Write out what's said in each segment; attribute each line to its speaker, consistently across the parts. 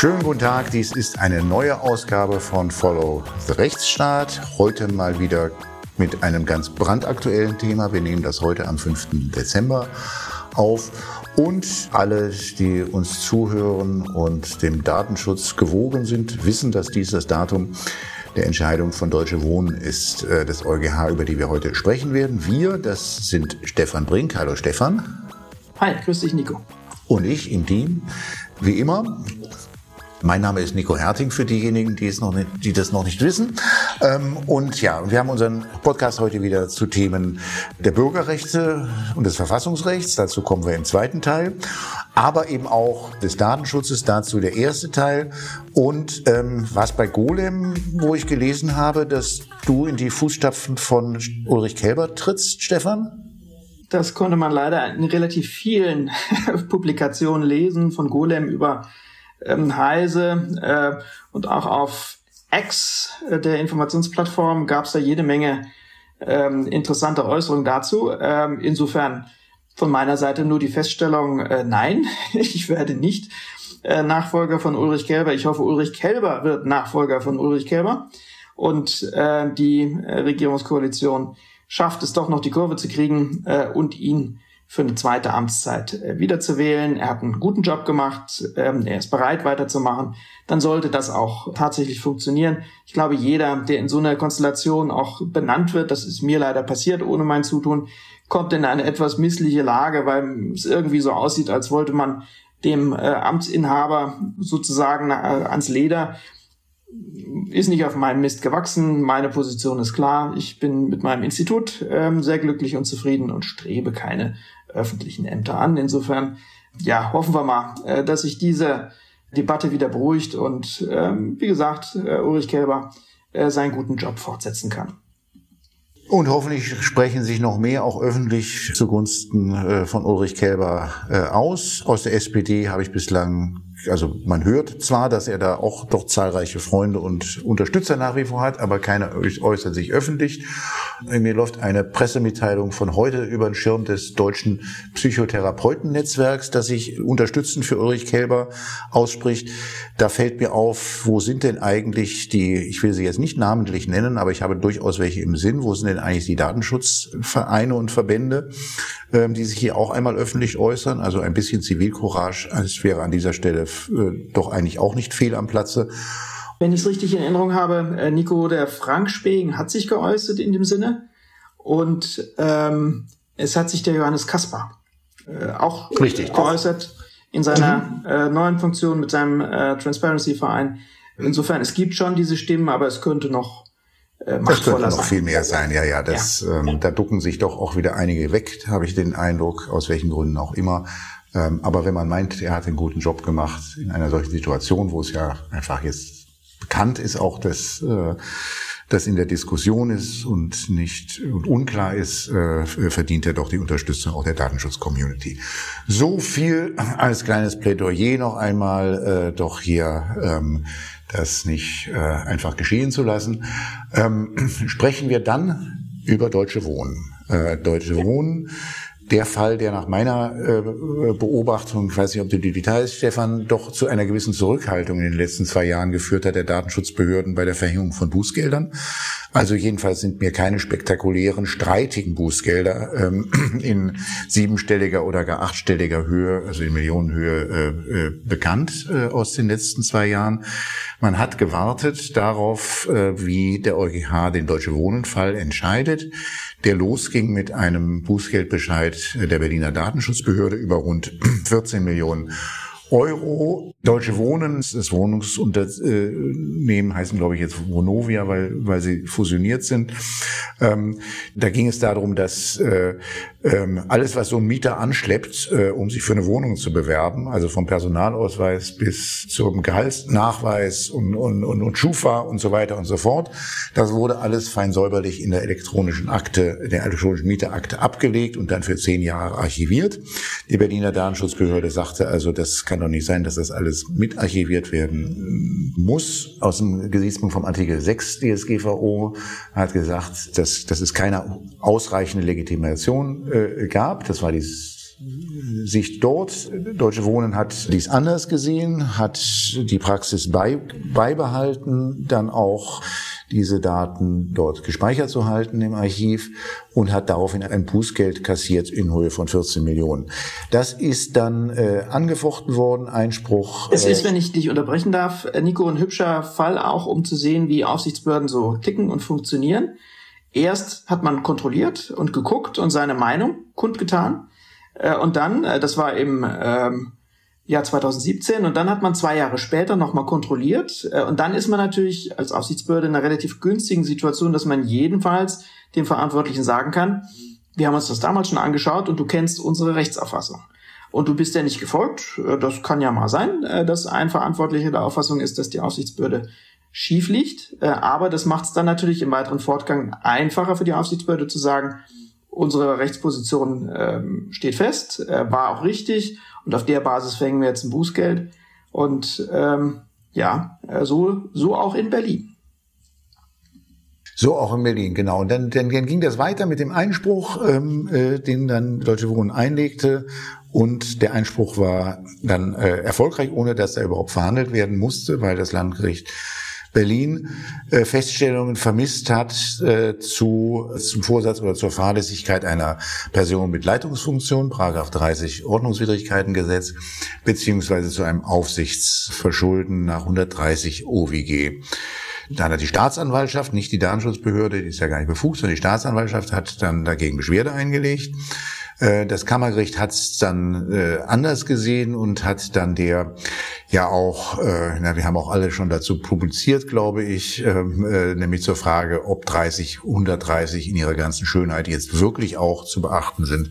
Speaker 1: Schönen guten Tag, dies ist eine neue Ausgabe von Follow the Rechtsstaat. Heute mal wieder mit einem ganz brandaktuellen Thema. Wir nehmen das heute am 5. Dezember auf. Und alle, die uns zuhören und dem Datenschutz gewogen sind, wissen, dass dies das Datum der Entscheidung von Deutsche Wohnen ist, äh, des EuGH, über die wir heute sprechen werden. Wir, das sind Stefan Brink. Hallo Stefan.
Speaker 2: Hi, grüß dich Nico.
Speaker 1: Und ich, Intim, wie immer. Mein Name ist Nico Herting für diejenigen, die, es noch nicht, die das noch nicht wissen. Ähm, und ja, wir haben unseren Podcast heute wieder zu Themen der Bürgerrechte und des Verfassungsrechts. Dazu kommen wir im zweiten Teil. Aber eben auch des Datenschutzes. Dazu der erste Teil. Und ähm, was bei Golem, wo ich gelesen habe, dass du in die Fußstapfen von Ulrich Kelber trittst, Stefan?
Speaker 2: Das konnte man leider in relativ vielen Publikationen lesen, von Golem über ähm, Heise äh, und auch auf X, äh, der Informationsplattform, gab es da jede Menge ähm, interessante Äußerungen dazu. Ähm, insofern von meiner Seite nur die Feststellung, äh, nein, ich werde nicht äh, Nachfolger von Ulrich Kelber. Ich hoffe, Ulrich Kelber wird Nachfolger von Ulrich Kelber. Und äh, die äh, Regierungskoalition schafft es doch noch, die Kurve zu kriegen äh, und ihn für eine zweite Amtszeit äh, wiederzuwählen. Er hat einen guten Job gemacht, ähm, er ist bereit weiterzumachen. Dann sollte das auch tatsächlich funktionieren. Ich glaube, jeder, der in so einer Konstellation auch benannt wird, das ist mir leider passiert ohne mein Zutun, kommt in eine etwas missliche Lage, weil es irgendwie so aussieht, als wollte man dem äh, Amtsinhaber sozusagen äh, ans Leder ist nicht auf meinem Mist gewachsen. Meine Position ist klar. Ich bin mit meinem Institut ähm, sehr glücklich und zufrieden und strebe keine öffentlichen Ämter an. Insofern, ja, hoffen wir mal, äh, dass sich diese Debatte wieder beruhigt und, ähm, wie gesagt, äh, Ulrich Kelber äh, seinen guten Job fortsetzen kann.
Speaker 1: Und hoffentlich sprechen sich noch mehr auch öffentlich zugunsten von Ulrich Kelber äh, aus. Aus der SPD habe ich bislang also man hört zwar, dass er da auch doch zahlreiche Freunde und Unterstützer nach wie vor hat, aber keiner äußert sich öffentlich. Mir läuft eine Pressemitteilung von heute über den Schirm des deutschen Psychotherapeutennetzwerks, das sich unterstützend für Ulrich Kelber ausspricht. Da fällt mir auf, wo sind denn eigentlich die, ich will sie jetzt nicht namentlich nennen, aber ich habe durchaus welche im Sinn, wo sind denn eigentlich die Datenschutzvereine und Verbände, ähm, die sich hier auch einmal öffentlich äußern? Also ein bisschen Zivilcourage, es wäre an dieser Stelle doch eigentlich auch nicht fehl am Platze.
Speaker 2: Wenn ich es richtig in Erinnerung habe, äh, Nico, der Frank Spegen hat sich geäußert in dem Sinne und ähm, es hat sich der Johannes Kaspar äh, auch
Speaker 1: richtig.
Speaker 2: geäußert in seiner mhm. äh, neuen Funktion mit seinem äh, Transparency-Verein. Insofern, es gibt schon diese Stimmen, aber es könnte noch
Speaker 1: äh, das könnte noch sein. viel mehr sein, ja, ja. Das, ja. Ähm, da ducken sich doch auch wieder einige weg, habe ich den Eindruck, aus welchen Gründen auch immer. Ähm, aber wenn man meint, er hat einen guten Job gemacht in einer solchen Situation, wo es ja einfach jetzt bekannt ist, auch dass äh, das in der Diskussion ist und nicht und unklar ist, äh, verdient er doch die Unterstützung auch der Datenschutz-Community. So viel als kleines Plädoyer noch einmal äh, doch hier ähm, das nicht einfach geschehen zu lassen. Ähm, sprechen wir dann über Deutsche Wohnen. Deutsche Wohnen der Fall, der nach meiner äh, Beobachtung, ich weiß nicht, ob du die Details, Stefan, doch zu einer gewissen Zurückhaltung in den letzten zwei Jahren geführt hat, der Datenschutzbehörden bei der Verhängung von Bußgeldern. Also jedenfalls sind mir keine spektakulären, streitigen Bußgelder ähm, in siebenstelliger oder gar achtstelliger Höhe, also in Millionenhöhe äh, äh, bekannt äh, aus den letzten zwei Jahren. Man hat gewartet darauf, äh, wie der EuGH den Deutsche Wohnenfall entscheidet, der losging mit einem Bußgeldbescheid der Berliner Datenschutzbehörde über rund 14 Millionen Euro. Deutsche Wohnen, das Wohnungsunternehmen heißen, glaube ich, jetzt Vonovia, weil, weil sie fusioniert sind. Ähm, da ging es darum, dass äh, ähm, alles, was so ein Mieter anschleppt, äh, um sich für eine Wohnung zu bewerben, also vom Personalausweis bis zum Gehaltsnachweis und, und, und, und Schufa und so weiter und so fort, das wurde alles fein säuberlich in der elektronischen Akte, der elektronischen Mieterakte abgelegt und dann für zehn Jahre archiviert. Die Berliner Datenschutzbehörde sagte also, das kann doch nicht sein, dass das alles mitarchiviert werden muss. Aus dem Gesichtspunkt vom Artikel 6 DSGVO hat gesagt, dass, dass es keine ausreichende Legitimation äh, gab. Das war dieses sich dort, Deutsche Wohnen hat dies anders gesehen, hat die Praxis bei, beibehalten, dann auch diese Daten dort gespeichert zu halten im Archiv und hat daraufhin ein Bußgeld kassiert in Höhe von 14 Millionen. Das ist dann äh, angefochten worden, Einspruch.
Speaker 2: Es ist, äh, wenn ich dich unterbrechen darf, äh, Nico, ein hübscher Fall auch, um zu sehen, wie Aufsichtsbehörden so ticken und funktionieren. Erst hat man kontrolliert und geguckt und seine Meinung kundgetan. Äh, und dann, das war im ähm, Jahr 2017, und dann hat man zwei Jahre später nochmal kontrolliert. Äh, und dann ist man natürlich als Aufsichtsbehörde in einer relativ günstigen Situation, dass man jedenfalls dem Verantwortlichen sagen kann, wir haben uns das damals schon angeschaut und du kennst unsere Rechtsauffassung. Und du bist ja nicht gefolgt. Das kann ja mal sein, dass ein Verantwortlicher der Auffassung ist, dass die Aufsichtsbehörde schief liegt. Aber das macht es dann natürlich im weiteren Fortgang einfacher für die Aufsichtsbehörde zu sagen, unsere Rechtsposition ähm, steht fest, äh, war auch richtig und auf der Basis fängen wir jetzt ein Bußgeld. Und ähm, ja, äh, so, so auch in Berlin.
Speaker 1: So auch in Berlin, genau. Und dann, dann, dann ging das weiter mit dem Einspruch, ähm, äh, den dann Deutsche Wohnen einlegte. Und der Einspruch war dann äh, erfolgreich, ohne dass er überhaupt verhandelt werden musste, weil das Landgericht Berlin äh, Feststellungen vermisst hat äh, zu, zum Vorsatz oder zur Fahrlässigkeit einer Person mit Leitungsfunktion, Paragraph 30 Ordnungswidrigkeitengesetz, beziehungsweise zu einem Aufsichtsverschulden nach 130 OWG. Dann hat die Staatsanwaltschaft, nicht die Datenschutzbehörde, die ist ja gar nicht befugt, sondern die Staatsanwaltschaft hat dann dagegen Beschwerde eingelegt. Äh, das Kammergericht hat es dann äh, anders gesehen und hat dann der ja auch, äh, na, wir haben auch alle schon dazu publiziert, glaube ich, ähm, äh, nämlich zur Frage, ob 30, 130 in ihrer ganzen Schönheit jetzt wirklich auch zu beachten sind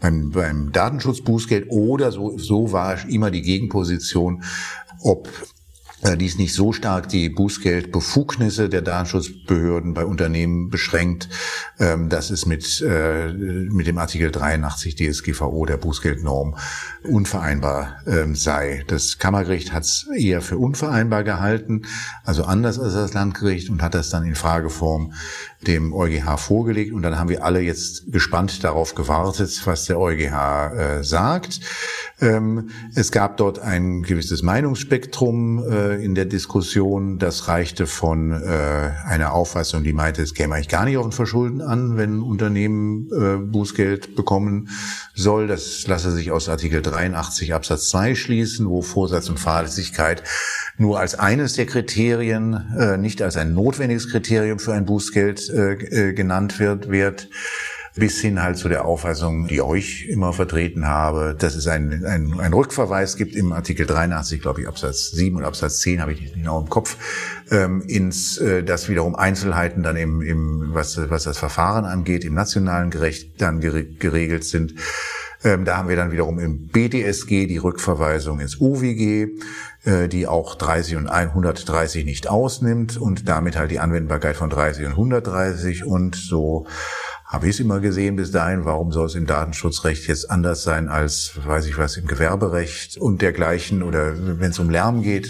Speaker 1: beim, beim Datenschutzbußgeld oder so, so war immer die Gegenposition, ob dies nicht so stark die Bußgeldbefugnisse der Datenschutzbehörden bei Unternehmen beschränkt, ähm, dass es mit, äh, mit dem Artikel 83 DSGVO der Bußgeldnorm unvereinbar ähm, sei. Das Kammergericht hat es eher für unvereinbar gehalten, also anders als das Landgericht und hat das dann in Frageform dem EuGH vorgelegt und dann haben wir alle jetzt gespannt darauf gewartet, was der EuGH äh, sagt. Ähm, es gab dort ein gewisses Meinungsspektrum äh, in der Diskussion. Das reichte von äh, einer Auffassung, die meinte, es käme eigentlich gar nicht auf ein Verschulden an, wenn ein Unternehmen äh, Bußgeld bekommen soll. Das lasse sich aus Artikel 83 Absatz 2 schließen, wo Vorsatz und Fahrlässigkeit nur als eines der Kriterien, äh, nicht als ein notwendiges Kriterium für ein Bußgeld äh, äh, genannt wird, wird bis hin halt zu der Auffassung, die euch immer vertreten habe, dass es einen ein, ein Rückverweis gibt im Artikel 83, glaube ich, Absatz 7 und Absatz 10, habe ich nicht genau im Kopf, ähm, ins, äh, dass wiederum Einzelheiten dann im, im was, was das Verfahren angeht, im nationalen Gerecht dann geregelt sind. Ähm, da haben wir dann wiederum im BDSG die Rückverweisung ins UWG, äh, die auch 30 und 130 nicht ausnimmt und damit halt die Anwendbarkeit von 30 und 130 und so habe ich es immer gesehen bis dahin. Warum soll es im Datenschutzrecht jetzt anders sein als, weiß ich was, im Gewerberecht und dergleichen oder wenn es um Lärm geht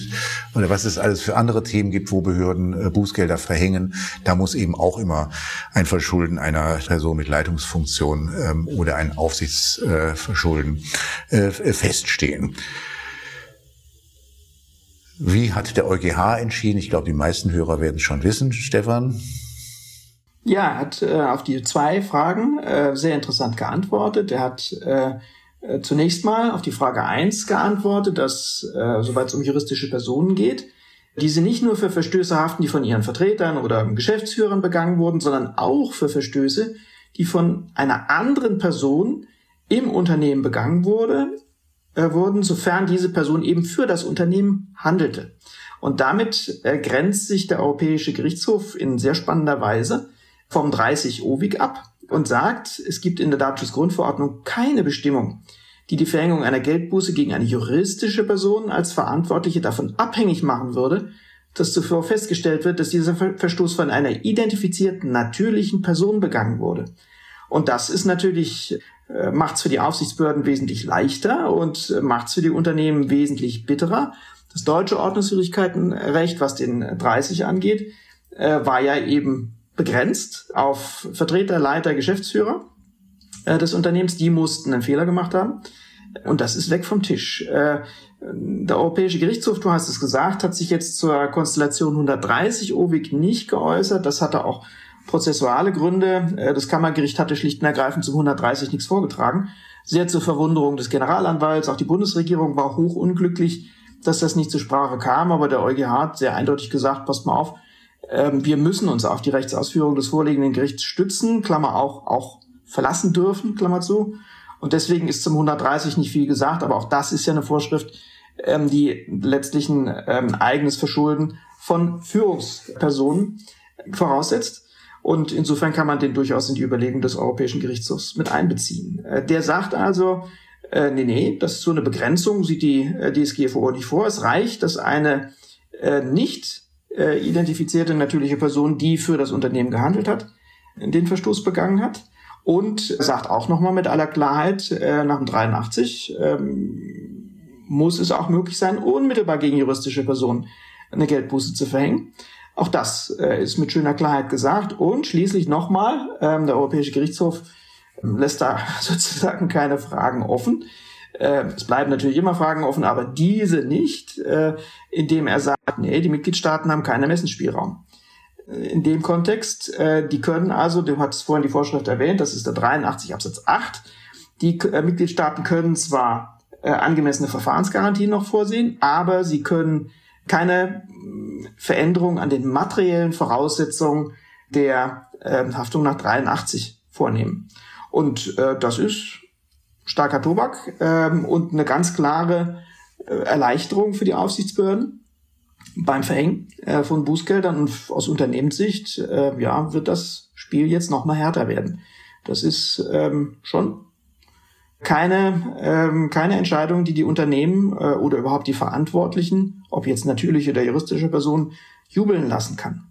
Speaker 1: oder was es alles für andere Themen gibt, wo Behörden äh, Bußgelder verhängen. Da muss eben auch immer ein Verschulden einer Person mit Leitungsfunktion ähm, oder ein Aufsichtsverschulden äh, feststehen. Wie hat der EuGH entschieden? Ich glaube, die meisten Hörer werden es schon wissen, Stefan.
Speaker 2: Ja, er hat äh, auf die zwei Fragen äh, sehr interessant geantwortet. Er hat äh, äh zunächst mal auf die Frage eins geantwortet, dass, äh, soweit es um juristische Personen geht, diese nicht nur für Verstöße haften, die von ihren Vertretern oder Geschäftsführern begangen wurden, sondern auch für Verstöße, die von einer anderen Person im Unternehmen begangen wurde, äh, wurden, sofern diese Person eben für das Unternehmen handelte. Und damit äh, grenzt sich der Europäische Gerichtshof in sehr spannender Weise vom 30 OWIG ab und sagt, es gibt in der Datenschutzgrundverordnung keine Bestimmung, die die Verhängung einer Geldbuße gegen eine juristische Person als Verantwortliche davon abhängig machen würde, dass zuvor festgestellt wird, dass dieser Verstoß von einer identifizierten natürlichen Person begangen wurde. Und das ist natürlich, äh, macht es für die Aufsichtsbehörden wesentlich leichter und äh, macht es für die Unternehmen wesentlich bitterer. Das deutsche Ordnungswidrigkeitenrecht, was den 30 angeht, äh, war ja eben begrenzt auf Vertreter, Leiter, Geschäftsführer. äh, des Unternehmens, die mussten einen Fehler gemacht haben. Und das ist weg vom Tisch. Äh, der Europäische Gerichtshof, du hast es gesagt, hat sich jetzt zur Konstellation 130 OWIG nicht geäußert. Das hatte auch prozessuale Gründe. Äh, das Kammergericht hatte schlicht und ergreifend zu 130 nichts vorgetragen. Sehr zur Verwunderung des Generalanwalts. Auch die Bundesregierung war hoch unglücklich, dass das nicht zur Sprache kam. Aber der EuGH hat sehr eindeutig gesagt, passt mal auf, ähm, wir müssen uns auf die Rechtsausführung des vorliegenden Gerichts stützen, Klammer auch, auch verlassen dürfen, Klammer zu. Und deswegen ist zum 130 nicht viel gesagt, aber auch das ist ja eine Vorschrift, ähm, die letztlich ein ähm, eigenes Verschulden von Führungspersonen voraussetzt. Und insofern kann man den durchaus in die Überlegung des Europäischen Gerichtshofs mit einbeziehen. Äh, der sagt also, äh, nee, nee, das ist so eine Begrenzung, sieht die äh, DSGVO nicht vor. Es reicht, dass eine nicht äh, identifizierte natürliche Person, die für das Unternehmen gehandelt hat, den Verstoß begangen hat und sagt auch nochmal mit aller Klarheit, äh, nach dem 83 ähm, muss es auch möglich sein, unmittelbar gegen juristische Personen eine Geldbuße zu verhängen. Auch das äh, ist mit schöner Klarheit gesagt. Und schließlich nochmal, ähm, der Europäische Gerichtshof ähm, lässt da sozusagen keine Fragen offen. Äh, es bleiben natürlich immer Fragen offen, aber diese nicht, äh, indem er sagt, nee, die Mitgliedstaaten haben keinen Ermessensspielraum in dem Kontext. Äh, die können also, du hattest vorhin die Vorschrift erwähnt, das ist der 83 Absatz 8, die äh, Mitgliedstaaten können zwar äh, angemessene Verfahrensgarantien noch vorsehen, aber sie können keine äh, Veränderung an den materiellen Voraussetzungen der äh, Haftung nach 83 vornehmen. Und äh, das ist starker Tobak äh, und eine ganz klare äh, Erleichterung für die Aufsichtsbehörden beim Verhängen äh, von Bußgeldern und aus Unternehmenssicht, äh, ja, wird das Spiel jetzt noch mal härter werden. Das ist ähm, schon keine, ähm, keine Entscheidung, die die Unternehmen äh, oder überhaupt die Verantwortlichen, ob jetzt natürliche oder juristische Personen, jubeln lassen kann.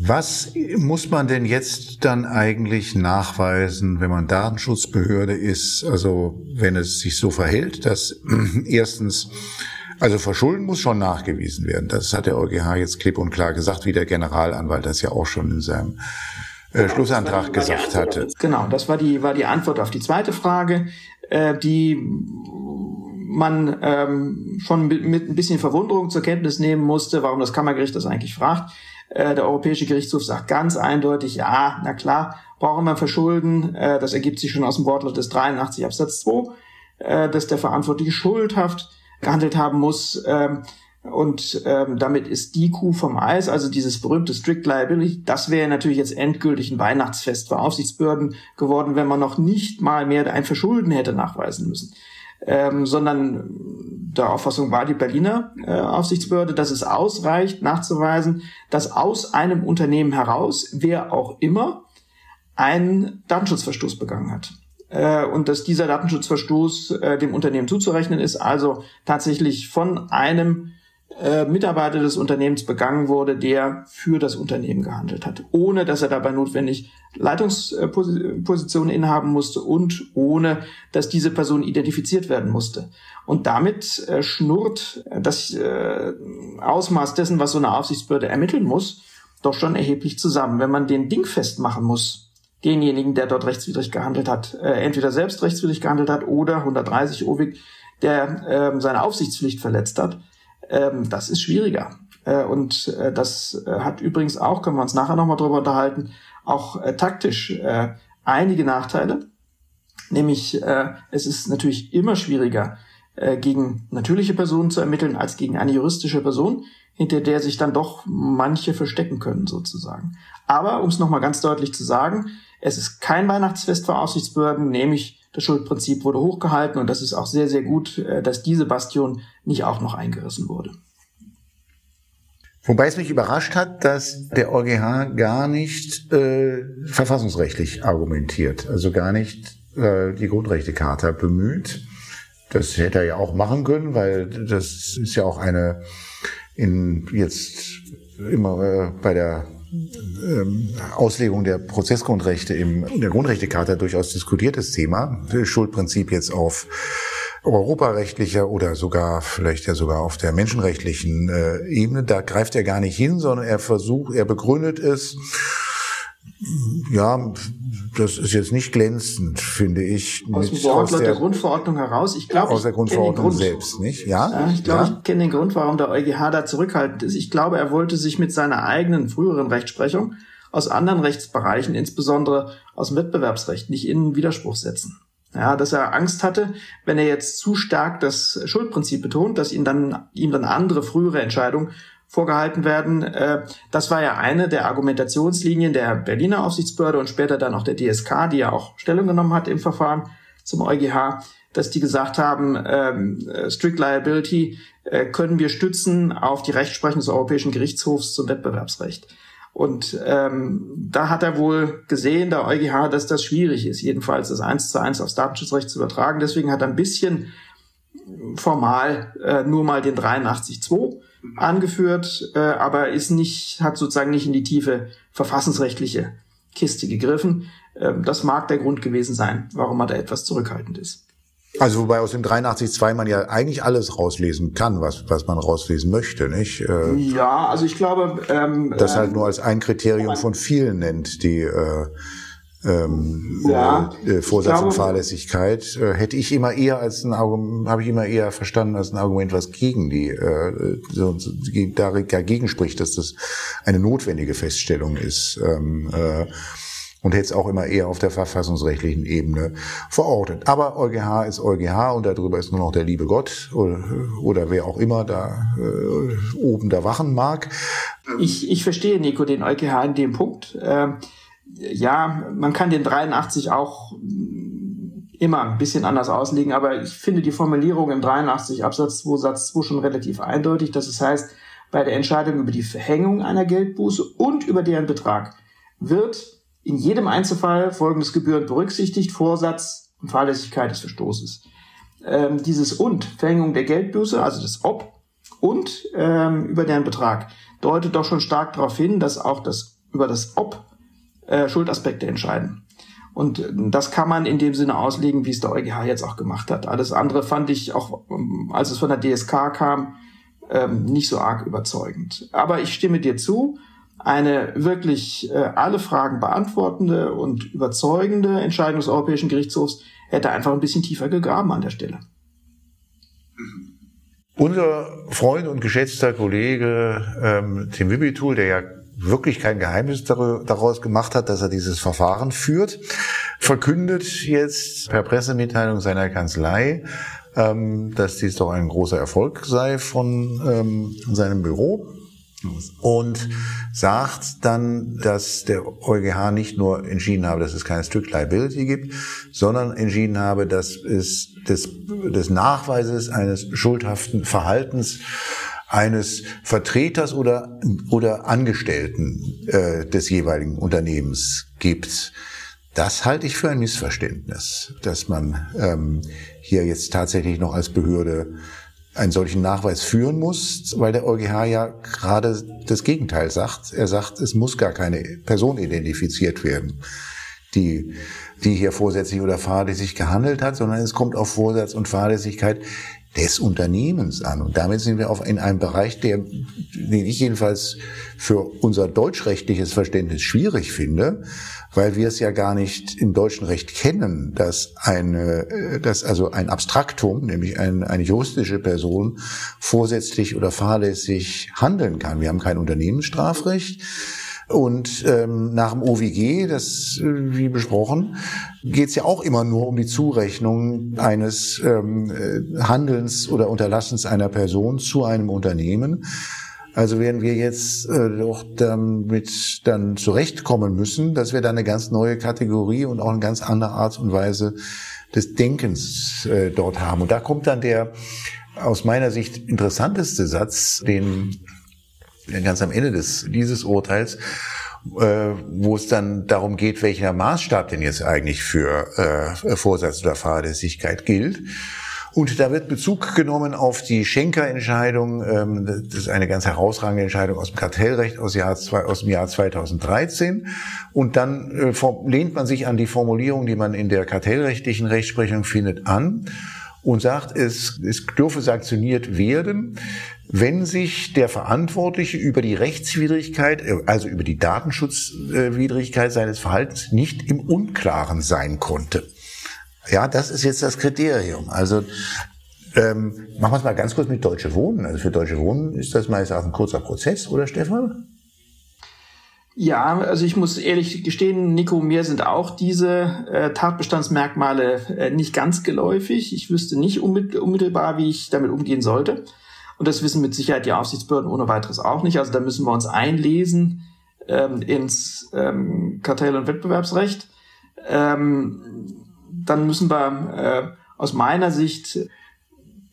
Speaker 1: Was muss man denn jetzt dann eigentlich nachweisen, wenn man Datenschutzbehörde ist? Also wenn es sich so verhält, dass erstens also Verschulden muss schon nachgewiesen werden. Das hat der EuGH jetzt klipp und klar gesagt, wie der Generalanwalt das ja auch schon in seinem äh, Schlussantrag gesagt hatte.
Speaker 2: Genau, das war die, war die Antwort auf die zweite Frage, äh, die man ähm, schon mit, mit ein bisschen Verwunderung zur Kenntnis nehmen musste, warum das Kammergericht das eigentlich fragt. Äh, der Europäische Gerichtshof sagt ganz eindeutig, ja, na klar, brauchen wir verschulden. Äh, das ergibt sich schon aus dem Wortlaut des 83 Absatz 2, äh, dass der Verantwortliche schuldhaft gehandelt haben muss. Ähm, und ähm, damit ist die Kuh vom Eis, also dieses berühmte Strict Liability, das wäre natürlich jetzt endgültig ein Weihnachtsfest für Aufsichtsbehörden geworden, wenn man noch nicht mal mehr ein Verschulden hätte nachweisen müssen. Ähm, sondern der Auffassung war die Berliner äh, Aufsichtsbehörde, dass es ausreicht, nachzuweisen, dass aus einem Unternehmen heraus, wer auch immer, einen Datenschutzverstoß begangen hat. Äh, und dass dieser Datenschutzverstoß äh, dem Unternehmen zuzurechnen ist, also tatsächlich von einem äh, Mitarbeiter des Unternehmens begangen wurde, der für das Unternehmen gehandelt hat, ohne dass er dabei notwendig Leitungspositionen innehaben musste und ohne dass diese Person identifiziert werden musste. Und damit äh, schnurrt das äh, Ausmaß dessen, was so eine Aufsichtsbehörde ermitteln muss, doch schon erheblich zusammen. Wenn man den Ding festmachen muss, denjenigen, der dort rechtswidrig gehandelt hat, äh, entweder selbst rechtswidrig gehandelt hat oder 130 OWIG, der ähm, seine Aufsichtspflicht verletzt hat. Ähm, das ist schwieriger. Äh, und äh, das äh, hat übrigens auch, können wir uns nachher nochmal drüber unterhalten, auch äh, taktisch äh, einige Nachteile. Nämlich, äh, es ist natürlich immer schwieriger, äh, gegen natürliche Personen zu ermitteln als gegen eine juristische Person, hinter der sich dann doch manche verstecken können sozusagen. Aber um es nochmal ganz deutlich zu sagen, es ist kein Weihnachtsfest für Aufsichtsbehörden, nämlich das Schuldprinzip wurde hochgehalten und das ist auch sehr, sehr gut, äh, dass diese Bastion nicht auch noch eingerissen wurde.
Speaker 1: Wobei es mich überrascht hat, dass der EuGH gar nicht äh, verfassungsrechtlich argumentiert, also gar nicht äh, die Grundrechtecharta bemüht. Das hätte er ja auch machen können, weil das ist ja auch eine in jetzt immer äh, bei der ähm, Auslegung der Prozessgrundrechte im, in der Grundrechtecharta durchaus diskutiertes Thema. Schuldprinzip jetzt auf europarechtlicher oder sogar vielleicht ja sogar auf der menschenrechtlichen äh, Ebene. Da greift er gar nicht hin, sondern er versucht, er begründet es ja das ist jetzt nicht glänzend, finde ich.
Speaker 2: Aus dem Wort aus der, der, Grundverordnung heraus. Ich glaube,
Speaker 1: aus der Grundverordnung selbst, nicht? Ja.
Speaker 2: ja ich glaube, ja. ich kenne den Grund, warum der EuGH da zurückhaltend ist. Ich glaube, er wollte sich mit seiner eigenen früheren Rechtsprechung aus anderen Rechtsbereichen, insbesondere aus dem Wettbewerbsrecht, nicht in Widerspruch setzen. Ja, dass er Angst hatte, wenn er jetzt zu stark das Schuldprinzip betont, dass ihm dann, ihm dann andere frühere Entscheidungen vorgehalten werden. Äh, das war ja eine der Argumentationslinien der Berliner Aufsichtsbehörde und später dann auch der DSK, die ja auch Stellung genommen hat im Verfahren zum EuGH, dass die gesagt haben, ähm, Strict Liability äh, können wir stützen auf die Rechtsprechung des Europäischen Gerichtshofs zum Wettbewerbsrecht. Und ähm, da hat er wohl gesehen, der EuGH, dass das schwierig ist, jedenfalls das eins zu eins aufs Datenschutzrecht zu übertragen. Deswegen hat er ein bisschen formal äh, nur mal den 83.2 angeführt, äh, aber ist nicht, hat sozusagen nicht in die tiefe verfassungsrechtliche Kiste gegriffen. Ähm, das mag der Grund gewesen sein, warum er da etwas zurückhaltend ist.
Speaker 1: Also wobei aus dem 83.2 man ja eigentlich alles rauslesen kann, was, was man rauslesen möchte, nicht?
Speaker 2: Äh, ja, also ich glaube...
Speaker 1: Ähm, das halt nur als ein Kriterium von vielen nennt, die... Äh, ähm, ja, äh, Vorsatz glaube, und Fahrlässigkeit äh, hätte ich immer eher als ein Argument, habe ich immer eher verstanden als ein Argument, was gegen die äh, so, dagegen spricht, dass das eine notwendige Feststellung ist. Ähm, äh, und hätte es auch immer eher auf der verfassungsrechtlichen Ebene verortet. Aber EuGH ist EuGH und darüber ist nur noch der liebe Gott oder, oder wer auch immer da äh, oben da wachen mag.
Speaker 2: Ich, ich verstehe, Nico, den EuGH in dem Punkt. Ähm, ja, man kann den 83 auch immer ein bisschen anders auslegen, aber ich finde die Formulierung im 83 Absatz 2 Satz 2 schon relativ eindeutig, dass es heißt, bei der Entscheidung über die Verhängung einer Geldbuße und über deren Betrag wird in jedem Einzelfall folgendes Gebühren berücksichtigt, Vorsatz und Fahrlässigkeit des Verstoßes. Ähm, dieses und, Verhängung der Geldbuße, also das ob und ähm, über deren Betrag, deutet doch schon stark darauf hin, dass auch das über das ob äh, Schuldaspekte entscheiden. Und das kann man in dem Sinne auslegen, wie es der EuGH jetzt auch gemacht hat. Alles andere fand ich auch, ähm, als es von der DSK kam, ähm, nicht so arg überzeugend. Aber ich stimme dir zu, eine wirklich äh, alle Fragen beantwortende und überzeugende Entscheidung des Europäischen Gerichtshofs hätte einfach ein bisschen tiefer gegraben an der Stelle.
Speaker 1: Unser Freund und geschätzter Kollege ähm, Tim Wibitul, der ja wirklich kein Geheimnis daraus gemacht hat, dass er dieses Verfahren führt, verkündet jetzt per Pressemitteilung seiner Kanzlei, ähm, dass dies doch ein großer Erfolg sei von ähm, seinem Büro und sagt dann, dass der EuGH nicht nur entschieden habe, dass es keine Strict Liability gibt, sondern entschieden habe, dass es des, des Nachweises eines schuldhaften Verhaltens eines Vertreters oder, oder Angestellten äh, des jeweiligen Unternehmens gibt. Das halte ich für ein Missverständnis, dass man ähm, hier jetzt tatsächlich noch als Behörde einen solchen Nachweis führen muss, weil der EuGH ja gerade das Gegenteil sagt. Er sagt, es muss gar keine Person identifiziert werden, die, die hier vorsätzlich oder fahrlässig gehandelt hat, sondern es kommt auf Vorsatz und Fahrlässigkeit des Unternehmens an. Und damit sind wir auf, in einem Bereich, der, den ich jedenfalls für unser deutschrechtliches Verständnis schwierig finde, weil wir es ja gar nicht im deutschen Recht kennen, dass eine, äh, dass also ein Abstraktum, nämlich ein, eine juristische Person, vorsätzlich oder fahrlässig handeln kann. Wir haben kein Unternehmensstrafrecht. Und ähm, nach dem OWG, das äh, wie besprochen, geht es ja auch immer nur um die Zurechnung eines ähm, äh, Handelns oder Unterlassens einer Person zu einem Unternehmen. Also werden wir jetzt äh, doch damit dann zurechtkommen müssen, dass wir da eine ganz neue Kategorie und auch eine ganz andere Art und Weise des Denkens äh, dort haben. Und da kommt dann der aus meiner Sicht interessanteste Satz, den ganz am Ende des, dieses Urteils, äh, wo es dann darum geht, welcher Maßstab denn jetzt eigentlich für äh, Vorsatz oder Fahrlässigkeit gilt. Und da wird Bezug genommen auf die Schenker-Entscheidung. Ähm, das ist eine ganz herausragende Entscheidung aus dem Kartellrecht aus, Jahr, aus dem Jahr 2013. Und dann äh, lehnt man sich an die Formulierung, die man in der kartellrechtlichen Rechtsprechung findet, an und sagt, es, es dürfe sanktioniert werden, wenn sich der Verantwortliche über die Rechtswidrigkeit, äh, also über die Datenschutzwidrigkeit seines Verhaltens nicht im Unklaren sein konnte. Ja, das ist jetzt das Kriterium. Also ähm, machen wir es mal ganz kurz mit Deutsche Wohnen. Also für Deutsche Wohnen ist das meines Erachtens ein kurzer Prozess, oder Stefan?
Speaker 2: Ja, also ich muss ehrlich gestehen, Nico, mir sind auch diese äh, Tatbestandsmerkmale äh, nicht ganz geläufig. Ich wüsste nicht unmittelbar, wie ich damit umgehen sollte. Und das wissen mit Sicherheit die Aufsichtsbehörden ohne weiteres auch nicht. Also da müssen wir uns einlesen ähm, ins ähm, Kartell- und Wettbewerbsrecht. Ähm, dann müssen wir äh, aus meiner Sicht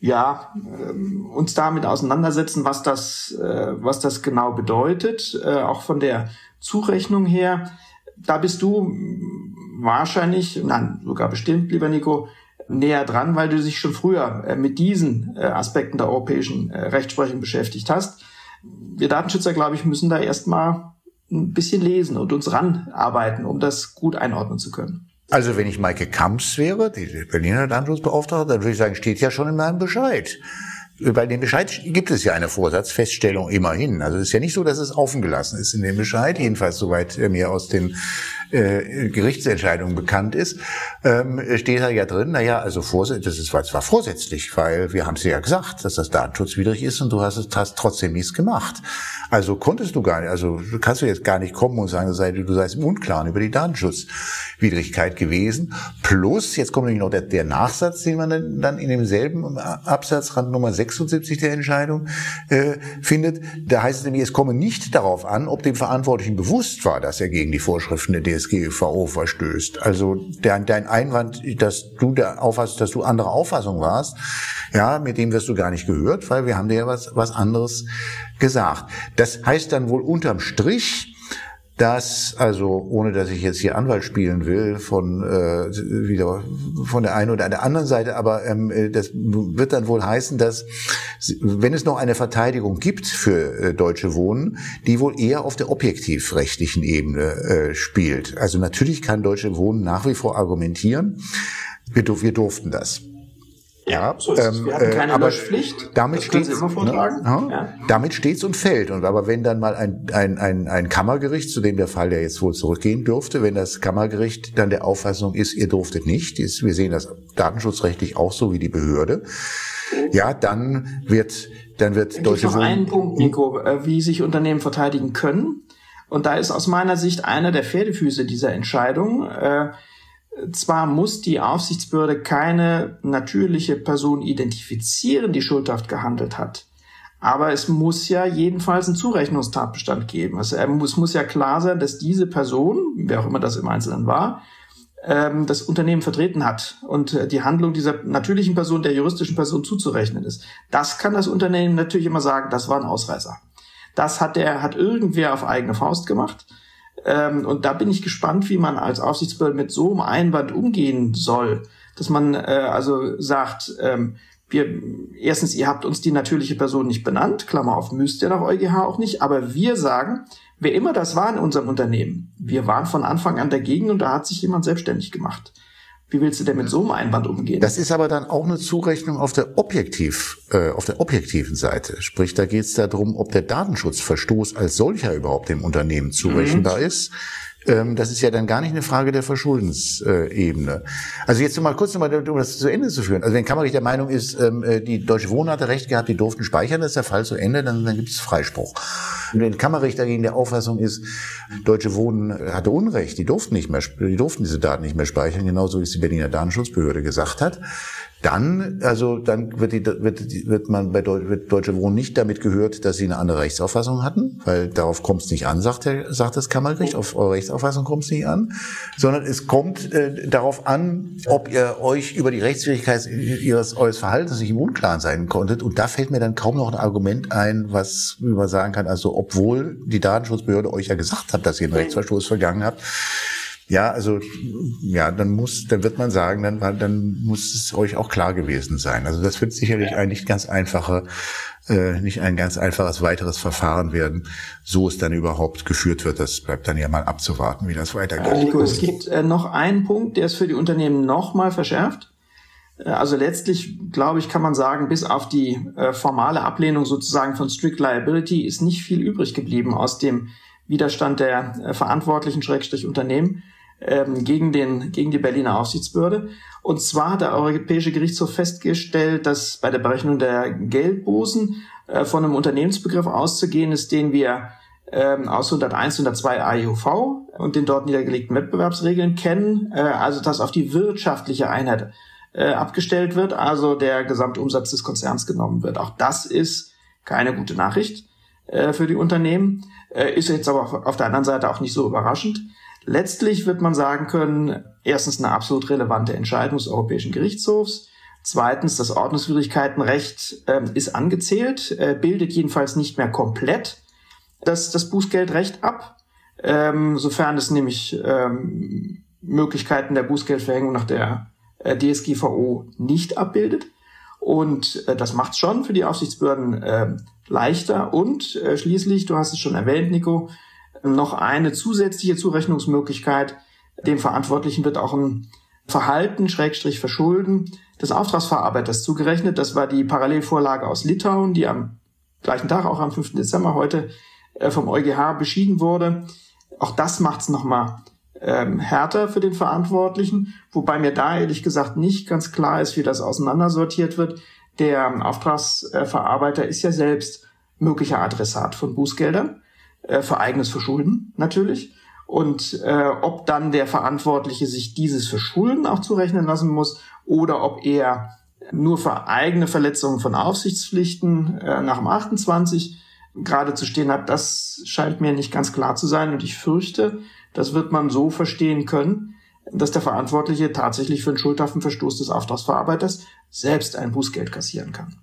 Speaker 2: ja, ähm, uns damit auseinandersetzen, was das, äh, was das genau bedeutet, äh, auch von der Zurechnung her. Da bist du wahrscheinlich, nein, sogar bestimmt, lieber Nico, näher dran, weil du dich schon früher äh, mit diesen äh, Aspekten der europäischen äh, Rechtsprechung beschäftigt hast. Wir Datenschützer, glaube ich, müssen da erstmal ein bisschen lesen und uns ranarbeiten, um das gut einordnen zu können.
Speaker 1: Also wenn ich Maike Kamps wäre, die Berliner Datenschutzbeauftragte, dann würde ich sagen, steht ja schon in meinem Bescheid. Bei dem Bescheid gibt es ja eine Vorsatzfeststellung immerhin. Also es ist ja nicht so, dass es offen gelassen ist in dem Bescheid, jedenfalls soweit mir aus den äh, Gerichtsentscheidungen bekannt ist, ähm, steht da ja drin, naja, also das ist zwar vorsätzlich, weil wir haben es ja gesagt, dass das datenschutzwidrig ist und du hast es hast trotzdem nichts gemacht. Also konntest du gar nicht, also kannst du jetzt gar nicht kommen und sagen, du seist, im Unklaren über die Datenschutzwidrigkeit gewesen. Plus, jetzt kommt nämlich noch der, der Nachsatz, den man dann, dann in demselben Absatz, Rand Nummer 76 der Entscheidung, äh, findet. Da heißt es nämlich, es komme nicht darauf an, ob dem Verantwortlichen bewusst war, dass er gegen die Vorschriften der DSGVO verstößt. Also der, dein Einwand, dass du der Auffassung, dass du andere Auffassung warst, ja, mit dem wirst du gar nicht gehört, weil wir haben dir ja was, was anderes gesagt. Das heißt dann wohl unterm Strich, dass, also ohne dass ich jetzt hier Anwalt spielen will, von äh, wieder von der einen oder der anderen Seite, aber ähm, äh, das wird dann wohl heißen, dass wenn es noch eine Verteidigung gibt für äh, Deutsche Wohnen, die wohl eher auf der objektivrechtlichen Ebene äh, spielt. Also natürlich kann Deutsche Wohnen nach wie vor argumentieren, wir, wir durften das.
Speaker 2: Ja, so ist ähm, Wir hatten keine aber Löschpflicht.
Speaker 1: Damit steht ne, ja. Damit steht's und fällt. Und aber wenn dann mal ein, ein, ein, ein Kammergericht, zu dem der Fall ja jetzt wohl zurückgehen dürfte, wenn das Kammergericht dann der Auffassung ist, ihr durftet nicht, ist, wir sehen das datenschutzrechtlich auch so wie die Behörde, ja, dann wird dann wird
Speaker 2: da Deutsche noch einen Punkt, Nico, äh, wie sich Unternehmen verteidigen können. Und da ist aus meiner Sicht einer der Pferdefüße dieser Entscheidung. Äh, zwar muss die Aufsichtsbehörde keine natürliche Person identifizieren, die schuldhaft gehandelt hat. Aber es muss ja jedenfalls einen Zurechnungstatbestand geben. Also es muss ja klar sein, dass diese Person, wer auch immer das im Einzelnen war, ähm, das Unternehmen vertreten hat und äh, die Handlung dieser natürlichen Person der juristischen Person zuzurechnen ist. Das kann das Unternehmen natürlich immer sagen, das war ein Ausreißer. Das hat der, hat irgendwer auf eigene Faust gemacht. Ähm, und da bin ich gespannt, wie man als Aufsichtsbehörde mit so einem Einwand umgehen soll, dass man äh, also sagt, ähm, wir, erstens, ihr habt uns die natürliche Person nicht benannt, Klammer auf, müsst ihr nach EuGH auch nicht, aber wir sagen, wer immer das war in unserem Unternehmen, wir waren von Anfang an dagegen und da hat sich jemand selbstständig gemacht. Wie willst du denn mit so einem Einwand umgehen?
Speaker 1: Das ist aber dann auch eine Zurechnung auf der objektiv, äh, auf der objektiven Seite. Sprich, da geht es darum, ob der Datenschutzverstoß als solcher überhaupt dem Unternehmen zurechenbar mhm. ist. Ähm, das ist ja dann gar nicht eine Frage der Verschuldensebene. Also jetzt mal kurz nochmal, um das zu Ende zu führen. Also wenn Kammerich der Meinung ist, ähm, äh, die Deutsche Wohnen hatte recht gehabt, die durften speichern, das ist der Fall zu Ende, dann, dann gibt es Freispruch. Und wenn Kammerich dagegen der Auffassung ist, Deutsche Wohnen hatte Unrecht, die durften nicht mehr, die durften diese Daten nicht mehr speichern, genauso wie es die Berliner Datenschutzbehörde gesagt hat, dann, also dann wird, die, wird, wird man bei Deu wird Deutsche Wohnen nicht damit gehört, dass sie eine andere Rechtsauffassung hatten, weil darauf kommt es nicht an, sagt, der, sagt das Kammergericht, auf eure Rechtsauffassung kommt es nicht an, sondern es kommt äh, darauf an, ob ihr euch über die Rechtswidrigkeit ihres, eures Verhaltens nicht im Unklaren sein konntet. Und da fällt mir dann kaum noch ein Argument ein, was man sagen kann, also obwohl die Datenschutzbehörde euch ja gesagt hat, dass ihr einen Rechtsverstoß vergangen habt, ja, also ja, dann muss, dann wird man sagen, dann, dann muss es euch auch klar gewesen sein. Also das wird sicherlich ein nicht ganz einfache, äh, nicht ein ganz einfaches weiteres Verfahren werden, so es dann überhaupt geführt wird. Das bleibt dann ja mal abzuwarten, wie das weitergeht.
Speaker 2: Nico, es gibt äh, noch einen Punkt, der es für die Unternehmen noch mal verschärft. Äh, also letztlich, glaube ich, kann man sagen, bis auf die äh, formale Ablehnung sozusagen von Strict Liability ist nicht viel übrig geblieben aus dem Widerstand der äh, verantwortlichen Schrägstrich Unternehmen ähm, gegen, den, gegen die Berliner Aufsichtsbehörde. Und zwar hat der Europäische Gerichtshof festgestellt, dass bei der Berechnung der Geldbußen äh, von einem Unternehmensbegriff auszugehen ist, den wir ähm, aus 101, 102 AEUV und den dort niedergelegten Wettbewerbsregeln kennen, äh, also dass auf die wirtschaftliche Einheit äh, abgestellt wird, also der Gesamtumsatz des Konzerns genommen wird. Auch das ist keine gute Nachricht äh, für die Unternehmen, äh, ist jetzt aber auf, auf der anderen Seite auch nicht so überraschend. Letztlich wird man sagen können, erstens eine absolut relevante Entscheidung des Europäischen Gerichtshofs. Zweitens, das Ordnungswidrigkeitenrecht äh, ist angezählt, äh, bildet jedenfalls nicht mehr komplett das, das Bußgeldrecht ab, ähm, sofern es nämlich ähm, Möglichkeiten der Bußgeldverhängung nach der äh, DSGVO nicht abbildet. Und äh, das macht es schon für die Aufsichtsbehörden äh, leichter. Und äh, schließlich, du hast es schon erwähnt, Nico, noch eine zusätzliche Zurechnungsmöglichkeit. Dem Verantwortlichen wird auch ein Verhalten, Schrägstrich Verschulden des Auftragsverarbeiters zugerechnet. Das war die Parallelvorlage aus Litauen, die am gleichen Tag, auch am 5. Dezember heute, äh, vom EuGH beschieden wurde. Auch das macht es nochmal ähm, härter für den Verantwortlichen, wobei mir da ehrlich gesagt nicht ganz klar ist, wie das auseinandersortiert wird. Der Auftragsverarbeiter ist ja selbst möglicher Adressat von Bußgeldern äh, für eigenes Verschulden natürlich. Und äh, ob dann der Verantwortliche sich dieses Verschulden auch zurechnen lassen muss oder ob er nur für eigene Verletzungen von Aufsichtspflichten äh, nach dem 28 gerade zu stehen hat, das scheint mir nicht ganz klar zu sein. Und ich fürchte, das wird man so verstehen können, dass der Verantwortliche tatsächlich für einen schuldhaften Verstoß des Auftragsverarbeiters selbst ein Bußgeld kassieren kann.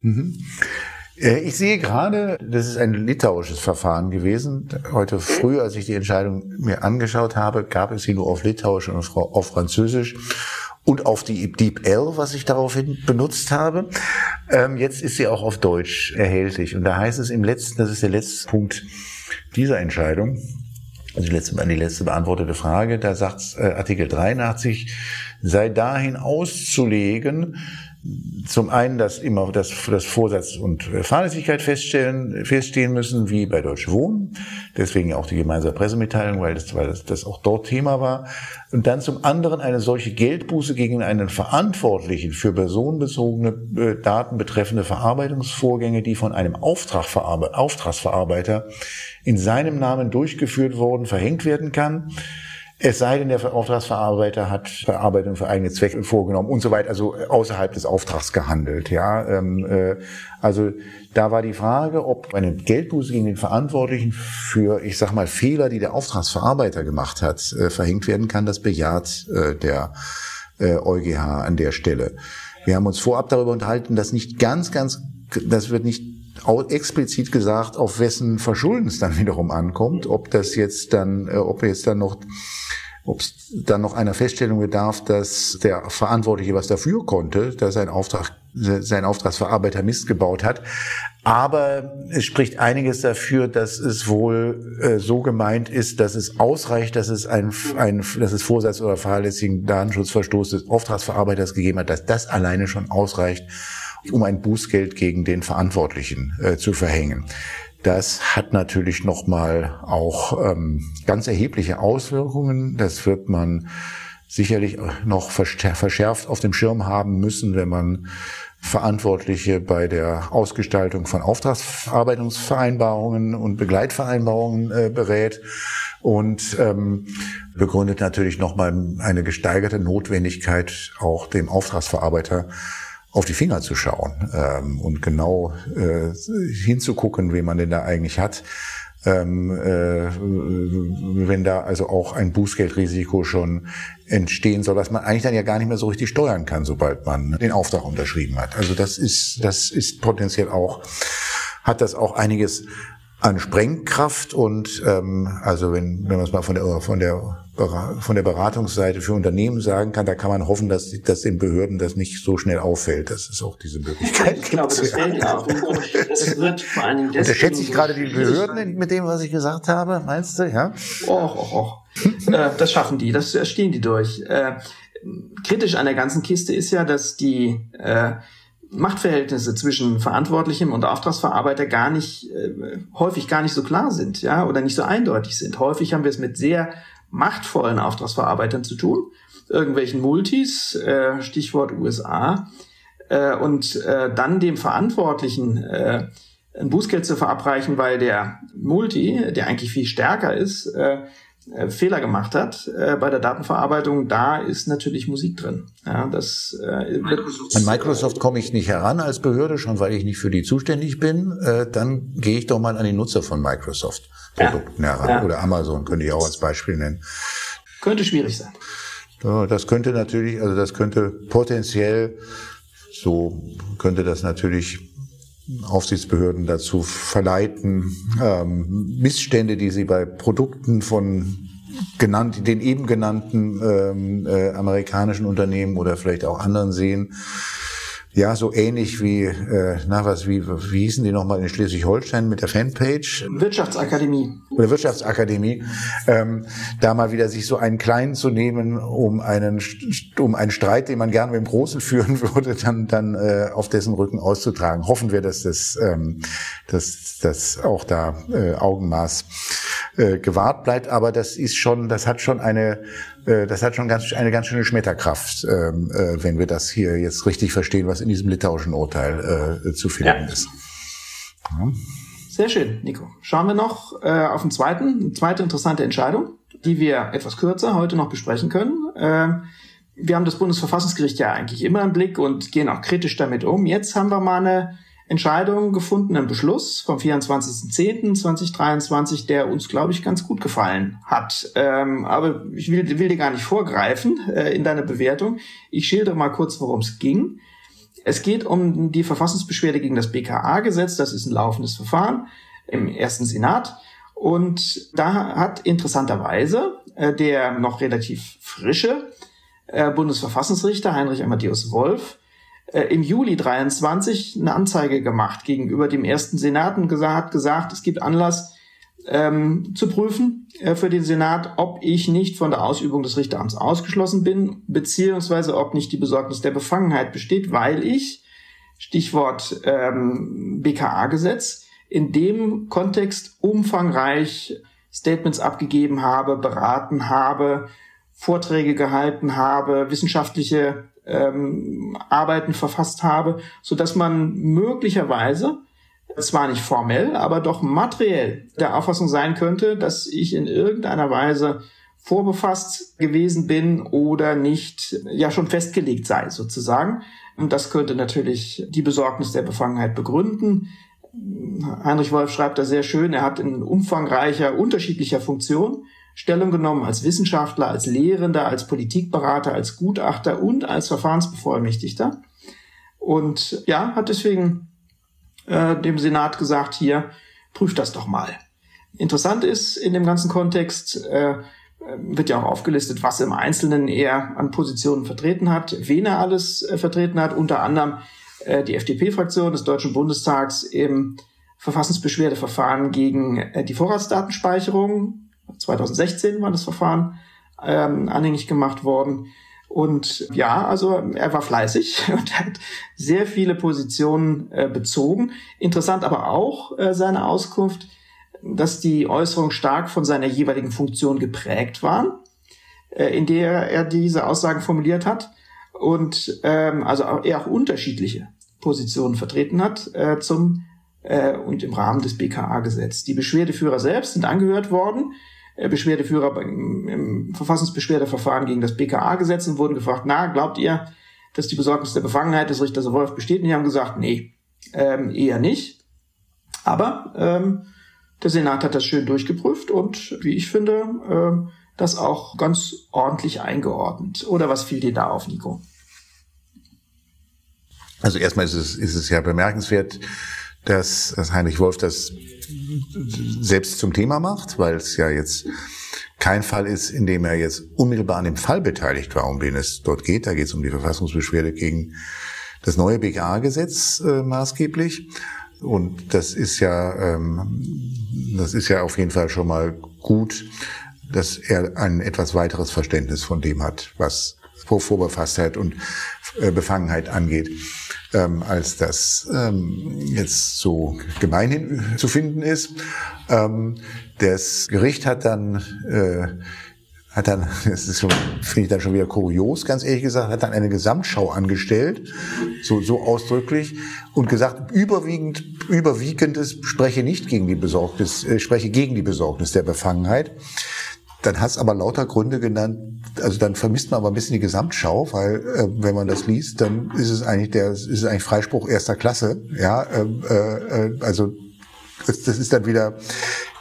Speaker 1: Mhm. Äh, ich sehe gerade, das ist ein litauisches Verfahren gewesen. Heute früh, als ich die Entscheidung mir angeschaut habe, gab es sie nur auf Litauisch und auf Französisch und auf die Deep L, was ich daraufhin benutzt habe. Ähm, jetzt ist sie auch auf Deutsch erhältlich. Und da heißt es im letzten, das ist der letzte Punkt dieser Entscheidung, also die letzte, die letzte beantwortete Frage, da sagt äh, Artikel 83, sei dahin auszulegen, zum einen, dass immer das, das Vorsatz und Fahrlässigkeit feststellen, feststehen müssen, wie bei Deutsche Wohnen. Deswegen auch die gemeinsame Pressemitteilung, weil das, weil das, auch dort Thema war. Und dann zum anderen eine solche Geldbuße gegen einen Verantwortlichen für personenbezogene äh, Daten betreffende Verarbeitungsvorgänge, die von einem Auftragsverarbeiter in seinem Namen durchgeführt worden, verhängt werden kann. Es sei denn, der Auftragsverarbeiter hat Verarbeitung für eigene Zwecke vorgenommen und so weiter, also außerhalb des Auftrags gehandelt. Ja, ähm, äh, also da war die Frage, ob eine Geldbuße gegen den Verantwortlichen für, ich sag mal, Fehler, die der Auftragsverarbeiter gemacht hat, äh, verhängt werden kann. Das bejaht äh, der äh, EuGH an der Stelle. Wir haben uns vorab darüber unterhalten, dass nicht ganz, ganz, das wird nicht explizit gesagt, auf wessen Verschulden es dann wiederum ankommt, ob das jetzt dann, äh, ob jetzt dann noch ob es dann noch einer Feststellung bedarf, dass der Verantwortliche was dafür konnte, dass sein Auftrag, sein Auftragsverarbeiter Mist gebaut hat. Aber es spricht einiges dafür, dass es wohl äh, so gemeint ist, dass es ausreicht, dass es ein, ein dass es Vorsatz oder fahrlässigen Datenschutzverstoß des Auftragsverarbeiters gegeben hat, dass das alleine schon ausreicht, um ein Bußgeld gegen den Verantwortlichen äh, zu verhängen. Das hat natürlich nochmal auch ähm, ganz erhebliche Auswirkungen. Das wird man sicherlich noch verschärft auf dem Schirm haben müssen, wenn man Verantwortliche bei der Ausgestaltung von Auftragsverarbeitungsvereinbarungen und Begleitvereinbarungen äh, berät und ähm, begründet natürlich nochmal eine gesteigerte Notwendigkeit, auch dem Auftragsverarbeiter auf die Finger zu schauen ähm, und genau äh, hinzugucken, wen man denn da eigentlich hat. Ähm, äh, wenn da also auch ein Bußgeldrisiko schon entstehen soll, was man eigentlich dann ja gar nicht mehr so richtig steuern kann, sobald man den Auftrag unterschrieben hat. Also das ist, das ist potenziell auch, hat das auch einiges an Sprengkraft und ähm, also wenn, wenn man es mal von der von der von der Beratungsseite für Unternehmen sagen kann, da kann man hoffen, dass, dass den Behörden das nicht so schnell auffällt, dass es auch diese Möglichkeit
Speaker 2: ich glaube, das fällt ja auch. Das wird vor allen Dingen
Speaker 1: Unterschätze ich gerade die Behörden mit dem, was ich gesagt habe, meinst du, ja?
Speaker 2: Och, och, och. äh, das schaffen die, das stehen die durch. Äh, kritisch an der ganzen Kiste ist ja, dass die äh, Machtverhältnisse zwischen Verantwortlichem und Auftragsverarbeiter gar nicht, äh, häufig gar nicht so klar sind, ja, oder nicht so eindeutig sind. Häufig haben wir es mit sehr machtvollen Auftragsverarbeitern zu tun, irgendwelchen Multis, äh, Stichwort USA, äh, und äh, dann dem Verantwortlichen äh, ein Bußgeld zu verabreichen, weil der Multi, der eigentlich viel stärker ist, äh, äh, Fehler gemacht hat äh, bei der Datenverarbeitung, da ist natürlich Musik drin. Ja, das,
Speaker 1: äh, Microsoft. An Microsoft komme ich nicht heran als Behörde, schon weil ich nicht für die zuständig bin. Äh, dann gehe ich doch mal an die Nutzer von Microsoft Produkten ja. heran. Ja. Oder Amazon könnte ich auch als Beispiel nennen.
Speaker 2: Könnte schwierig sein.
Speaker 1: Ja, das könnte natürlich, also das könnte potenziell, so könnte das natürlich Aufsichtsbehörden dazu verleiten, ähm, Missstände, die sie bei Produkten von genannt, den eben genannten ähm, äh, amerikanischen Unternehmen oder vielleicht auch anderen sehen, ja, so ähnlich wie, äh, na was, wie, wie hießen die nochmal in Schleswig-Holstein mit der Fanpage?
Speaker 2: Wirtschaftsakademie.
Speaker 1: Oder Wirtschaftsakademie. Ähm, da mal wieder sich so einen kleinen zu nehmen, um einen, um einen Streit, den man gerne mit dem Großen führen würde, dann, dann äh, auf dessen Rücken auszutragen. Hoffen wir, dass das, ähm, dass, dass auch da äh, Augenmaß äh, gewahrt bleibt. Aber das ist schon, das hat schon eine das hat schon ganz, eine ganz schöne Schmetterkraft, ähm, äh, wenn wir das hier jetzt richtig verstehen, was in diesem litauischen Urteil äh, zu finden ja. ist.
Speaker 2: Ja. Sehr schön, Nico. Schauen wir noch äh, auf den zweiten, eine zweite interessante Entscheidung, die wir etwas kürzer heute noch besprechen können. Äh, wir haben das Bundesverfassungsgericht ja eigentlich immer im Blick und gehen auch kritisch damit um. Jetzt haben wir mal eine Entscheidung gefunden, einen Beschluss vom 24.10.2023, der uns, glaube ich, ganz gut gefallen hat. Ähm, aber ich will, will dir gar nicht vorgreifen äh, in deiner Bewertung. Ich schildere mal kurz, worum es ging. Es geht um die Verfassungsbeschwerde gegen das BKA-Gesetz. Das ist ein laufendes Verfahren im ersten Senat. Und da hat interessanterweise äh, der noch relativ frische äh, Bundesverfassungsrichter Heinrich Amadeus Wolf im Juli 23 eine Anzeige gemacht gegenüber dem ersten Senat und gesagt, hat gesagt, es gibt Anlass ähm, zu prüfen äh, für den Senat, ob ich nicht von der Ausübung des Richteramts ausgeschlossen bin, beziehungsweise ob nicht die Besorgnis der Befangenheit besteht, weil ich, Stichwort ähm, BKA-Gesetz, in dem Kontext umfangreich Statements abgegeben habe, beraten habe, Vorträge gehalten habe, wissenschaftliche ähm, Arbeiten verfasst habe, so dass man möglicherweise zwar nicht formell, aber doch materiell der Auffassung sein könnte, dass ich in irgendeiner Weise vorbefasst gewesen bin oder nicht ja schon festgelegt sei sozusagen. Und das könnte natürlich die Besorgnis der Befangenheit begründen. Heinrich Wolf schreibt da sehr schön, er hat in umfangreicher, unterschiedlicher Funktion Stellung genommen als Wissenschaftler, als Lehrender, als Politikberater, als Gutachter und als Verfahrensbevollmächtigter. Und ja, hat deswegen äh, dem Senat gesagt, hier, prüft das doch mal. Interessant ist in dem ganzen Kontext, äh, wird ja auch aufgelistet, was im Einzelnen er an Positionen vertreten hat, wen er alles äh, vertreten hat, unter anderem äh, die FDP-Fraktion des Deutschen Bundestags im Verfassungsbeschwerdeverfahren gegen äh, die Vorratsdatenspeicherung, 2016 war das Verfahren ähm, anhängig gemacht worden. Und ja, also er war fleißig und hat sehr viele Positionen äh, bezogen. Interessant aber auch äh, seine Auskunft, dass die Äußerungen stark von seiner jeweiligen Funktion geprägt waren, äh, in der er diese Aussagen formuliert hat und ähm, also auch, er auch unterschiedliche Positionen vertreten hat äh, zum äh, und im Rahmen des BKA-Gesetzes. Die Beschwerdeführer selbst sind angehört worden Beschwerdeführer im Verfassungsbeschwerdeverfahren gegen das BKA-Gesetz und wurden gefragt, na, glaubt ihr, dass die Besorgnis der Befangenheit des Richters Wolf besteht? Und die haben gesagt, nee, ähm, eher nicht. Aber ähm, der Senat hat das schön durchgeprüft und, wie ich finde, ähm, das auch ganz ordentlich eingeordnet. Oder was fiel dir da auf, Nico?
Speaker 1: Also erstmal ist es, ist es ja bemerkenswert, dass, dass Heinrich Wolf das selbst zum Thema macht, weil es ja jetzt kein Fall ist, in dem er jetzt unmittelbar an dem Fall beteiligt war, um den es dort geht. Da geht es um die Verfassungsbeschwerde gegen das neue BGA-Gesetz äh, maßgeblich. Und das ist ja, ähm, das ist ja auf jeden Fall schon mal gut, dass er ein etwas weiteres Verständnis von dem hat, was Vorbefasstheit und Befangenheit angeht, ähm, als das ähm, jetzt so gemeinhin zu finden ist. Ähm, das Gericht hat dann äh, hat dann, das ist schon, finde ich dann schon wieder kurios, ganz ehrlich gesagt, hat dann eine Gesamtschau angestellt, so, so ausdrücklich, und gesagt, überwiegend, überwiegendes spreche nicht gegen die Besorgnis, äh, spreche gegen die Besorgnis der Befangenheit. Dann es aber lauter Gründe genannt, also dann vermisst man aber ein bisschen die Gesamtschau, weil äh, wenn man das liest, dann ist es eigentlich der, ist es eigentlich Freispruch erster Klasse, ja, ähm, äh, äh, also das, das ist dann wieder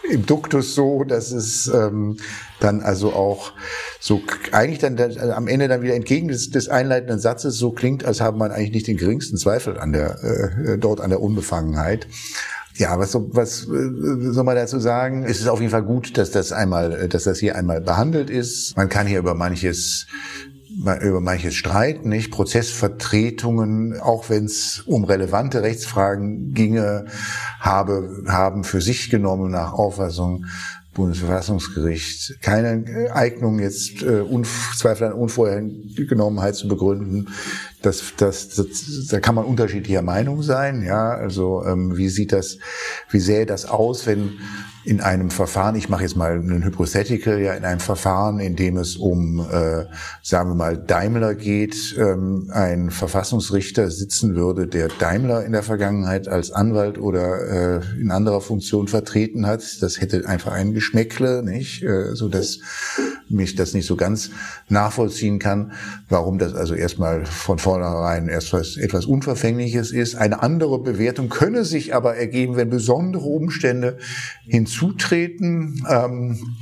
Speaker 1: im Duktus so, dass es ähm, dann also auch so eigentlich dann also am Ende dann wieder entgegen des, des einleitenden Satzes so klingt, als habe man eigentlich nicht den geringsten Zweifel an der äh, dort an der Unbefangenheit. Ja, was, was äh, soll man dazu sagen? Es ist auf jeden Fall gut, dass das einmal, dass das hier einmal behandelt ist. Man kann hier über manches über manches streiten, nicht? Prozessvertretungen, auch wenn es um relevante Rechtsfragen ginge, habe, haben für sich genommen nach Auffassung Bundesverfassungsgericht keine Eignung jetzt äh, Zweifel an Unvorhergenommenheit zu begründen. Das, das, das, da kann man unterschiedlicher Meinung sein. Ja, also ähm, wie sieht das, wie sähe das aus, wenn in einem Verfahren, ich mache jetzt mal einen Hypothetical, ja, in einem Verfahren, in dem es um, äh, sagen wir mal, Daimler geht, ähm, ein Verfassungsrichter sitzen würde, der Daimler in der Vergangenheit als Anwalt oder äh, in anderer Funktion vertreten hat. Das hätte einfach ein Geschmäckle, nicht, äh, so dass mich das nicht so ganz nachvollziehen kann, warum das also erstmal von vornherein erst was, etwas Unverfängliches ist. Eine andere Bewertung könne sich aber ergeben, wenn besondere Umstände hinzutreten. Ähm,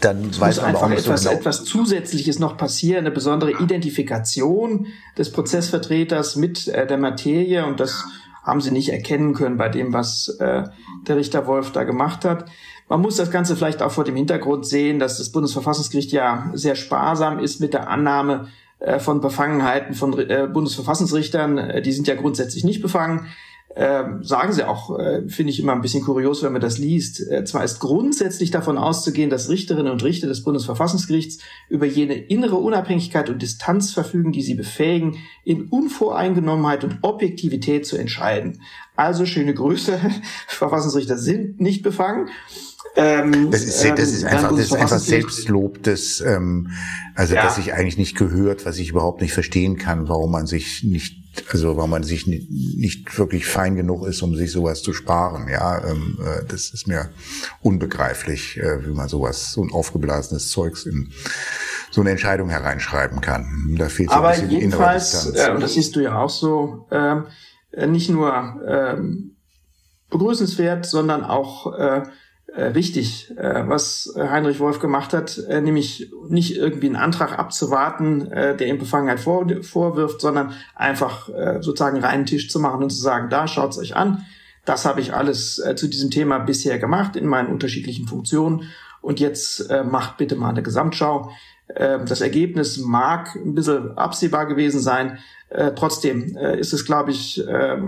Speaker 1: dann es weiß
Speaker 2: muss einfach etwas, so genau. etwas Zusätzliches noch passieren, eine besondere Identifikation des Prozessvertreters mit äh, der Materie und das haben sie nicht erkennen können bei dem, was äh, der Richter Wolf da gemacht hat. Man muss das Ganze vielleicht auch vor dem Hintergrund sehen, dass das Bundesverfassungsgericht ja sehr sparsam ist mit der Annahme äh, von Befangenheiten von äh, Bundesverfassungsrichtern. Äh, die sind ja grundsätzlich nicht befangen. Ähm, sagen sie auch, äh, finde ich immer ein bisschen kurios, wenn man das liest. Äh, zwar ist grundsätzlich davon auszugehen, dass Richterinnen und Richter des Bundesverfassungsgerichts über jene innere Unabhängigkeit und Distanz verfügen, die sie befähigen, in Unvoreingenommenheit und Objektivität zu entscheiden. Also schöne Grüße, Verfassungsrichter sind nicht befangen.
Speaker 1: Ähm, das ist, das ist ähm, einfach, das ist einfach Selbstlob, das, ähm, also ja. das sich eigentlich nicht gehört, was ich überhaupt nicht verstehen kann, warum man sich nicht, also warum man sich nicht, nicht wirklich fein genug ist, um sich sowas zu sparen. Ja, ähm, äh, das ist mir unbegreiflich, äh, wie man sowas, so ein aufgeblasenes Zeugs in so eine Entscheidung hereinschreiben kann. Da fehlt so
Speaker 2: Aber ein bisschen die innere Distanz. Äh, und das siehst du ja auch so, ähm, nicht nur ähm, begrüßenswert, sondern auch äh, äh, wichtig, äh, was Heinrich Wolf gemacht hat, äh, nämlich nicht irgendwie einen Antrag abzuwarten, der ihm Befangenheit vor, vorwirft, sondern einfach sozusagen reinen Tisch zu machen und zu sagen, da schaut's euch an, das habe ich alles zu diesem Thema bisher gemacht in meinen unterschiedlichen Funktionen. Und jetzt macht bitte mal eine Gesamtschau. Äh, das Ergebnis mag ein bisschen absehbar gewesen sein, trotzdem ist es, glaube ich, äh,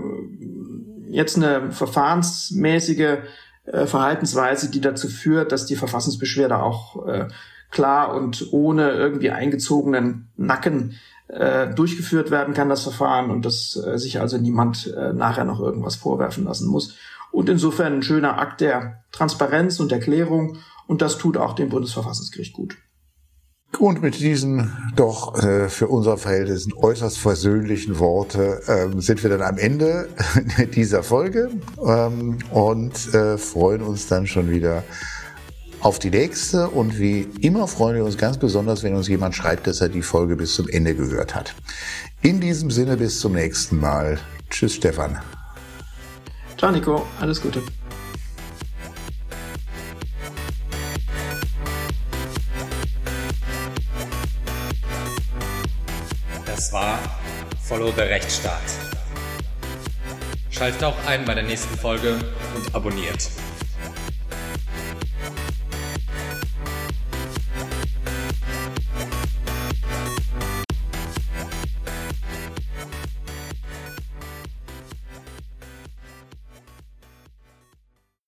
Speaker 2: jetzt eine verfahrensmäßige äh, Verhaltensweise, die dazu führt, dass die Verfassungsbeschwerde auch äh, klar und ohne irgendwie eingezogenen Nacken äh, durchgeführt werden kann, das Verfahren, und dass äh, sich also niemand äh, nachher noch irgendwas vorwerfen lassen muss. Und insofern ein schöner Akt der Transparenz und Erklärung, und das tut auch dem Bundesverfassungsgericht gut.
Speaker 1: Und mit diesen doch äh, für unser Verhältnis äußerst versöhnlichen Worte ähm, sind wir dann am Ende dieser Folge ähm, und äh, freuen uns dann schon wieder auf die nächste. Und wie immer freuen wir uns ganz besonders, wenn uns jemand schreibt, dass er die Folge bis zum Ende gehört hat. In diesem Sinne bis zum nächsten Mal. Tschüss, Stefan.
Speaker 2: Ciao, Nico. Alles Gute.
Speaker 3: Follow the Rechtsstaat. Schaltet auch ein bei der nächsten Folge und abonniert.